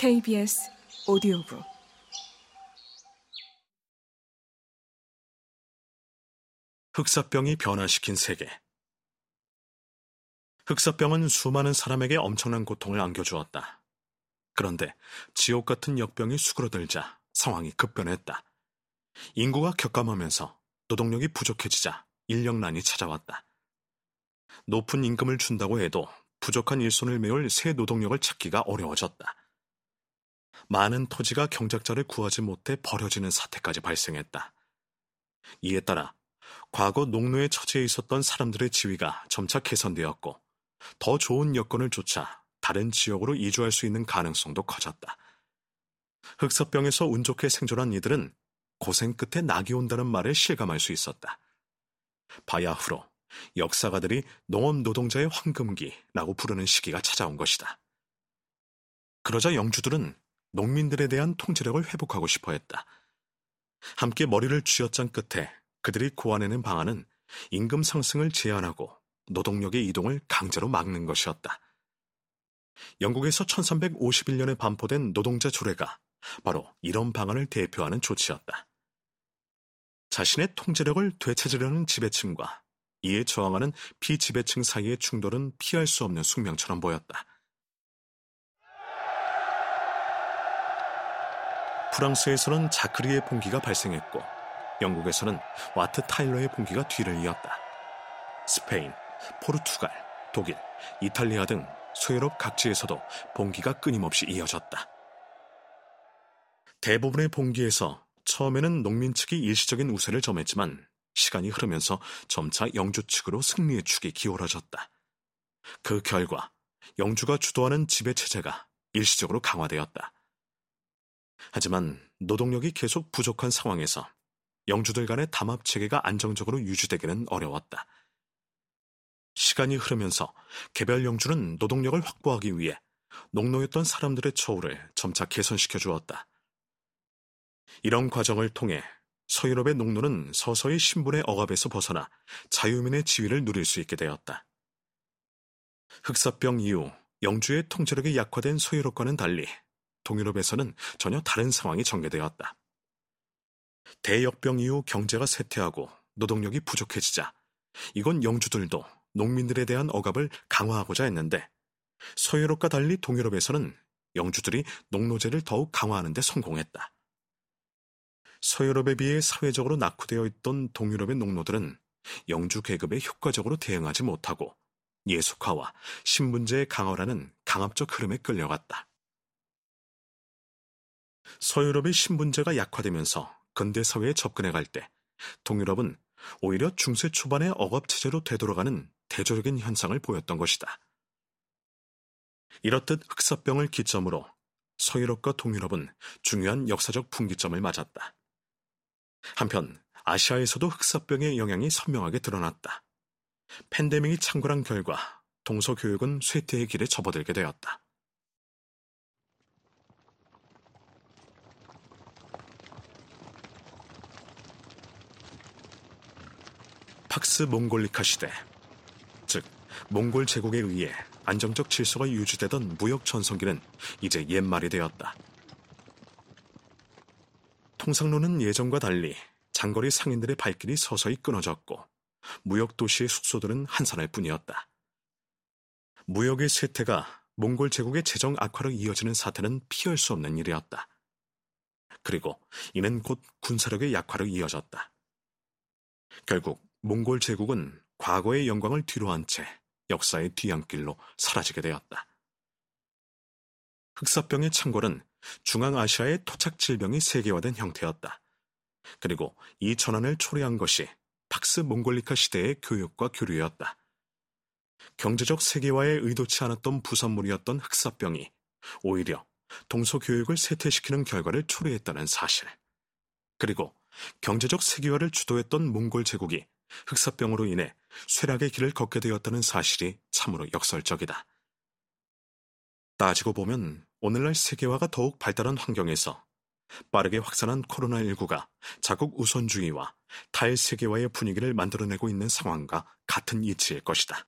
KBS 오디오북 흑사병이 변화시킨 세계. 흑사병은 수많은 사람에게 엄청난 고통을 안겨주었다. 그런데 지옥 같은 역병이 수그러들자 상황이 급변했다. 인구가 격감하면서 노동력이 부족해지자 인력난이 찾아왔다. 높은 임금을 준다고 해도 부족한 일손을 메울 새 노동력을 찾기가 어려워졌다. 많은 토지가 경작자를 구하지 못해 버려지는 사태까지 발생했다. 이에 따라 과거 농노의 처지에 있었던 사람들의 지위가 점차 개선되었고 더 좋은 여건을 쫓아 다른 지역으로 이주할 수 있는 가능성도 커졌다. 흑사병에서 운 좋게 생존한 이들은 고생 끝에 낙이 온다는 말을 실감할 수 있었다. 바야흐로 역사가들이 농업 노동자의 황금기라고 부르는 시기가 찾아온 것이다. 그러자 영주들은 농민들에 대한 통제력을 회복하고 싶어 했다. 함께 머리를 쥐어짠 끝에 그들이 고안해낸 방안은 임금 상승을 제한하고 노동력의 이동을 강제로 막는 것이었다. 영국에서 1351년에 반포된 노동자 조례가 바로 이런 방안을 대표하는 조치였다. 자신의 통제력을 되찾으려는 지배층과 이에 저항하는 비지배층 사이의 충돌은 피할 수 없는 숙명처럼 보였다. 프랑스에서는 자크리의 봉기가 발생했고 영국에서는 와트 타일러의 봉기가 뒤를 이었다. 스페인, 포르투갈, 독일, 이탈리아 등 소유럽 각지에서도 봉기가 끊임없이 이어졌다. 대부분의 봉기에서 처음에는 농민 측이 일시적인 우세를 점했지만 시간이 흐르면서 점차 영주 측으로 승리의 축이 기울어졌다. 그 결과 영주가 주도하는 지배 체제가 일시적으로 강화되었다. 하지만 노동력이 계속 부족한 상황에서 영주들 간의 담합 체계가 안정적으로 유지되기는 어려웠다. 시간이 흐르면서 개별 영주는 노동력을 확보하기 위해 농노였던 사람들의 처우를 점차 개선시켜 주었다. 이런 과정을 통해 서유럽의 농노는 서서히 신분의 억압에서 벗어나 자유민의 지위를 누릴 수 있게 되었다. 흑사병 이후 영주의 통제력이 약화된 서유럽과는 달리 동유럽에서는 전혀 다른 상황이 전개되었다. 대역병 이후 경제가 쇠퇴하고 노동력이 부족해지자 이건 영주들도 농민들에 대한 억압을 강화하고자 했는데 서유럽과 달리 동유럽에서는 영주들이 농노제를 더욱 강화하는 데 성공했다. 서유럽에 비해 사회적으로 낙후되어 있던 동유럽의 농노들은 영주 계급에 효과적으로 대응하지 못하고 예속화와 신분제의 강화라는 강압적 흐름에 끌려갔다. 서유럽의 신분제가 약화되면서 근대 사회에 접근해 갈 때 동유럽은 오히려 중세 초반의 억압 체제로 되돌아가는 대조적인 현상을 보였던 것이다. 이렇듯 흑사병을 기점으로 서유럽과 동유럽은 중요한 역사적 분기점을 맞았다. 한편 아시아에서도 흑사병의 영향이 선명하게 드러났다. 팬데믹이 창궐한 결과 동서교육은 쇠퇴의 길에 접어들게 되었다. 팍스 몽골리카 시대, 즉 몽골 제국에 의해 안정적 질서가 유지되던 무역 전성기는 이제 옛말이 되었다. 통상로는 예전과 달리 장거리 상인들의 발길이 서서히 끊어졌고 무역 도시의 숙소들은 한산할 뿐이었다. 무역의 쇠퇴가 몽골 제국의 재정 악화로 이어지는 사태는 피할 수 없는 일이었다. 그리고 이는 곧 군사력의 약화로 이어졌다. 결국 몽골 제국은 과거의 영광을 뒤로한 채 역사의 뒤안길로 사라지게 되었다. 흑사병의 창궐은 중앙아시아의 토착 질병이 세계화된 형태였다. 그리고 이 전환을 초래한 것이 팍스 몽골리카 시대의 교육과 교류였다. 경제적 세계화에 의도치 않았던 부산물이었던 흑사병이 오히려 동서 교육을 쇠퇴시키는 결과를 초래했다는 사실. 그리고 경제적 세계화를 주도했던 몽골 제국이 흑사병으로 인해 쇠락의 길을 걷게 되었다는 사실이 참으로 역설적이다. 따지고 보면 오늘날 세계화가 더욱 발달한 환경에서 빠르게 확산한 코로나19가 자국 우선주의와 탈세계화의 분위기를 만들어내고 있는 상황과 같은 이치일 것이다.